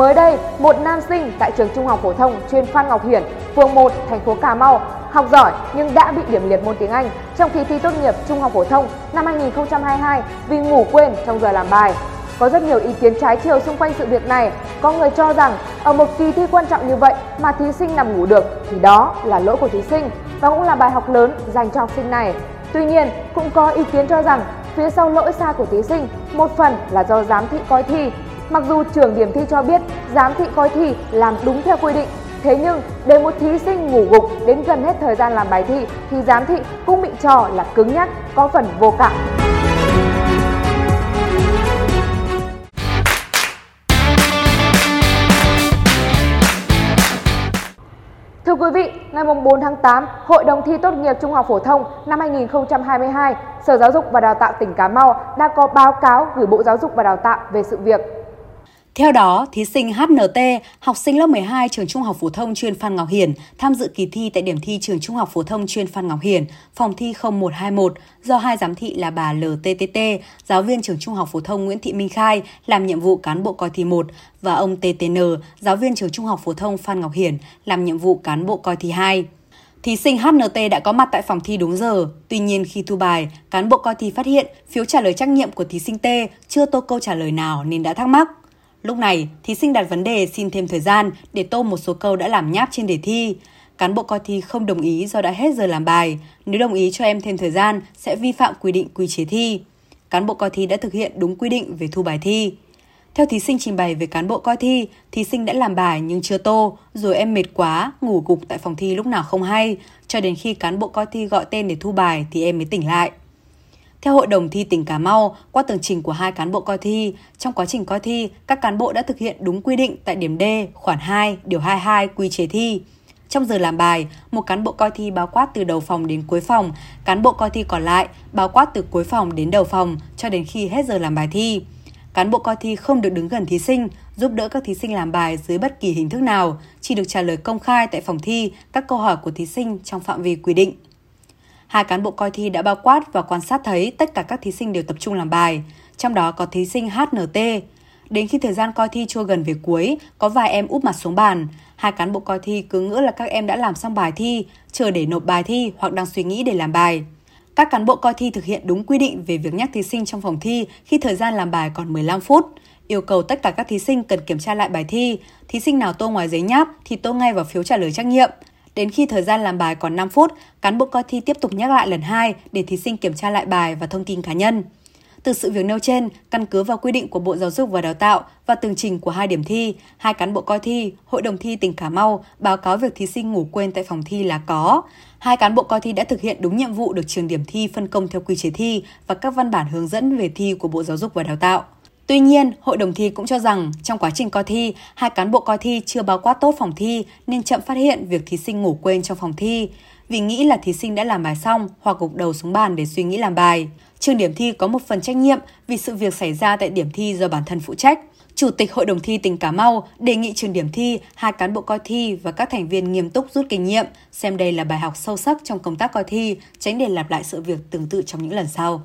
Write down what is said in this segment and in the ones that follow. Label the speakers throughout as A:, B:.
A: Mới đây, một nam sinh tại trường Trung học phổ thông chuyên Phan Ngọc Hiển, phường 1, thành phố Cà Mau học giỏi nhưng đã bị điểm liệt môn tiếng Anh trong kỳ thi tốt nghiệp Trung học phổ thông năm 2022 vì ngủ quên trong giờ làm bài. Có rất nhiều ý kiến trái chiều xung quanh sự việc này. Có người cho rằng ở một kỳ thi quan trọng như vậy mà thí sinh nằm ngủ được thì đó là lỗi của thí sinh và cũng là bài học lớn dành cho học sinh này. Tuy nhiên, cũng có ý kiến cho rằng phía sau lỗi sai của thí sinh một phần là do giám thị coi thi. Mặc dù trưởng điểm thi cho biết giám thị coi thi làm đúng theo quy định Thế nhưng, để một thí sinh ngủ gục đến gần hết thời gian làm bài thi thì giám thị cũng bị trò là cứng nhắc, có phần vô cảm. Thưa quý vị, ngày 4 tháng 8, Hội đồng thi tốt nghiệp Trung học phổ thông năm 2022, Sở Giáo dục và Đào tạo tỉnh Cà Mau đã có báo cáo gửi Bộ Giáo dục và Đào tạo về sự việc.
B: Theo đó, thí sinh HNT, học sinh lớp 12 trường Trung học phổ thông chuyên Phan Ngọc Hiển tham dự kỳ thi tại điểm thi trường Trung học phổ thông chuyên Phan Ngọc Hiển, phòng thi 0121 do hai giám thị là bà LTTT, giáo viên trường Trung học phổ thông Nguyễn Thị Minh Khai làm nhiệm vụ cán bộ coi thi 1 và ông TTN, giáo viên trường Trung học phổ thông Phan Ngọc Hiển làm nhiệm vụ cán bộ coi thi 2. Thí sinh HNT đã có mặt tại phòng thi đúng giờ. Tuy nhiên khi thu bài, cán bộ coi thi phát hiện phiếu trả lời trắc nghiệm của thí sinh T chưa tô câu trả lời nào nên đã thắc mắc. Lúc này, thí sinh đặt vấn đề xin thêm thời gian để tô một số câu đã làm nháp trên đề thi. Cán bộ coi thi không đồng ý do đã hết giờ làm bài. Nếu đồng ý cho em thêm thời gian, sẽ vi phạm quy định quy chế thi. Cán bộ coi thi đã thực hiện đúng quy định về thu bài thi. Theo thí sinh trình bày về cán bộ coi thi, thí sinh đã làm bài nhưng chưa tô, rồi em mệt quá, ngủ gục tại phòng thi lúc nào không hay, cho đến khi cán bộ coi thi gọi tên để thu bài thì em mới tỉnh lại. Theo Hội đồng thi tỉnh Cà Mau, qua tường trình của hai cán bộ coi thi, trong quá trình coi thi, các cán bộ đã thực hiện đúng quy định tại điểm D, khoản 2, điều 22 quy chế thi. Trong giờ làm bài, một cán bộ coi thi báo quát từ đầu phòng đến cuối phòng, cán bộ coi thi còn lại báo quát từ cuối phòng đến đầu phòng cho đến khi hết giờ làm bài thi. Cán bộ coi thi không được đứng gần thí sinh, giúp đỡ các thí sinh làm bài dưới bất kỳ hình thức nào, chỉ được trả lời công khai tại phòng thi các câu hỏi của thí sinh trong phạm vi quy định. Hai cán bộ coi thi đã bao quát và quan sát thấy tất cả các thí sinh đều tập trung làm bài, trong đó có thí sinh HNT. Đến khi thời gian coi thi trôi gần về cuối, có vài em úp mặt xuống bàn. Hai cán bộ coi thi cứ ngỡ là các em đã làm xong bài thi, chờ để nộp bài thi hoặc đang suy nghĩ để làm bài. Các cán bộ coi thi thực hiện đúng quy định về việc nhắc thí sinh trong phòng thi khi thời gian làm bài còn 15 phút. Yêu cầu tất cả các thí sinh cần kiểm tra lại bài thi. Thí sinh nào tô ngoài giấy nháp thì tô ngay vào phiếu trả lời trắc nghiệm. Đến khi thời gian làm bài còn 5 phút, cán bộ coi thi tiếp tục nhắc lại lần hai để thí sinh kiểm tra lại bài và thông tin cá nhân. Từ sự việc nêu trên, căn cứ vào quy định của Bộ Giáo dục và Đào tạo và tường trình của hai điểm thi, hai cán bộ coi thi, Hội đồng thi tỉnh Cà Mau báo cáo việc thí sinh ngủ quên tại phòng thi là có. Hai cán bộ coi thi đã thực hiện đúng nhiệm vụ được trường điểm thi phân công theo quy chế thi và các văn bản hướng dẫn về thi của Bộ Giáo dục và Đào tạo. Tuy nhiên, hội đồng thi cũng cho rằng trong quá trình coi thi, hai cán bộ coi thi chưa báo quát tốt phòng thi nên chậm phát hiện việc thí sinh ngủ quên trong phòng thi vì nghĩ là thí sinh đã làm bài xong hoặc gục đầu xuống bàn để suy nghĩ làm bài. Trường điểm thi có một phần trách nhiệm vì sự việc xảy ra tại điểm thi do bản thân phụ trách. Chủ tịch Hội đồng thi tỉnh Cà Mau đề nghị trường điểm thi, hai cán bộ coi thi và các thành viên nghiêm túc rút kinh nghiệm, xem đây là bài học sâu sắc trong công tác coi thi, tránh để lặp lại sự việc tương tự trong những lần sau.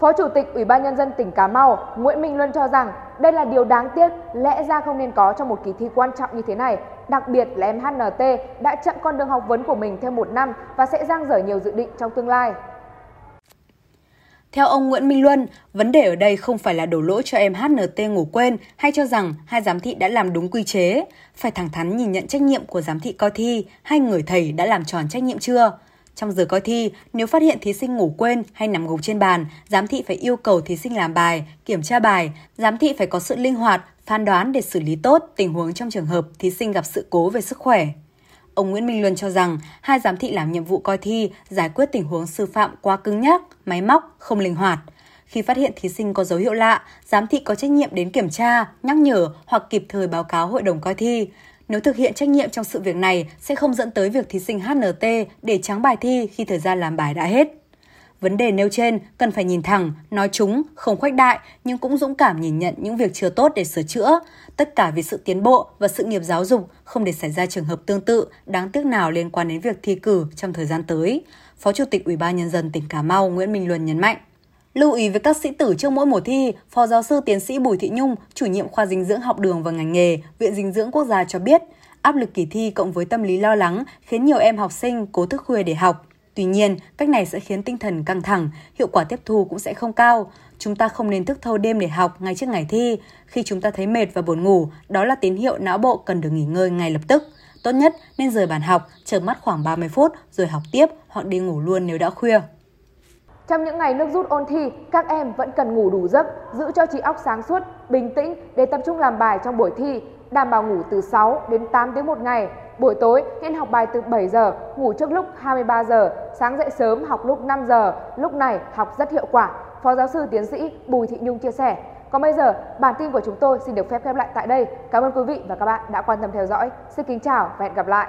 A: Phó Chủ tịch Ủy ban Nhân dân tỉnh Cà Mau Nguyễn Minh Luân cho rằng đây là điều đáng tiếc lẽ ra không nên có trong một kỳ thi quan trọng như thế này. Đặc biệt là em HNT đã chậm con đường học vấn của mình thêm một năm và sẽ giang dở nhiều dự định trong tương lai.
B: Theo ông Nguyễn Minh Luân, vấn đề ở đây không phải là đổ lỗi cho em HNT ngủ quên hay cho rằng hai giám thị đã làm đúng quy chế. Phải thẳng thắn nhìn nhận trách nhiệm của giám thị coi thi, hai người thầy đã làm tròn trách nhiệm chưa? Trong giờ coi thi, nếu phát hiện thí sinh ngủ quên hay nằm gục trên bàn, giám thị phải yêu cầu thí sinh làm bài, kiểm tra bài. Giám thị phải có sự linh hoạt, phán đoán để xử lý tốt tình huống trong trường hợp thí sinh gặp sự cố về sức khỏe. Ông Nguyễn Minh Luân cho rằng hai giám thị làm nhiệm vụ coi thi, giải quyết tình huống sư phạm quá cứng nhắc, máy móc, không linh hoạt. Khi phát hiện thí sinh có dấu hiệu lạ, giám thị có trách nhiệm đến kiểm tra, nhắc nhở hoặc kịp thời báo cáo hội đồng coi thi. Nếu thực hiện trách nhiệm trong sự việc này sẽ không dẫn tới việc thí sinh HNT để trắng bài thi khi thời gian làm bài đã hết. Vấn đề nêu trên cần phải nhìn thẳng, nói chúng, không khoách đại nhưng cũng dũng cảm nhìn nhận những việc chưa tốt để sửa chữa. Tất cả vì sự tiến bộ và sự nghiệp giáo dục không để xảy ra trường hợp tương tự, đáng tiếc nào liên quan đến việc thi cử trong thời gian tới. Phó Chủ tịch Ủy ban Nhân dân tỉnh Cà Mau Nguyễn Minh Luân nhấn mạnh. Lưu ý với các sĩ tử trước mỗi mùa thi, Phó giáo sư tiến sĩ Bùi Thị Nhung, chủ nhiệm khoa dinh dưỡng học đường và ngành nghề, Viện Dinh dưỡng Quốc gia cho biết, áp lực kỳ thi cộng với tâm lý lo lắng khiến nhiều em học sinh cố thức khuya để học. Tuy nhiên, cách này sẽ khiến tinh thần căng thẳng, hiệu quả tiếp thu cũng sẽ không cao. Chúng ta không nên thức thâu đêm để học ngay trước ngày thi. Khi chúng ta thấy mệt và buồn ngủ, đó là tín hiệu não bộ cần được nghỉ ngơi ngay lập tức. Tốt nhất nên rời bàn học, chờ mắt khoảng 30 phút rồi học tiếp hoặc đi ngủ luôn nếu đã khuya.
A: Trong những ngày nước rút ôn thi, các em vẫn cần ngủ đủ giấc, giữ cho trí óc sáng suốt, bình tĩnh để tập trung làm bài trong buổi thi, đảm bảo ngủ từ 6 đến 8 tiếng một ngày. Buổi tối nên học bài từ 7 giờ, ngủ trước lúc 23 giờ, sáng dậy sớm học lúc 5 giờ, lúc này học rất hiệu quả. Phó giáo sư tiến sĩ Bùi Thị Nhung chia sẻ. Còn bây giờ, bản tin của chúng tôi xin được phép khép lại tại đây. Cảm ơn quý vị và các bạn đã quan tâm theo dõi. Xin kính chào và hẹn gặp lại.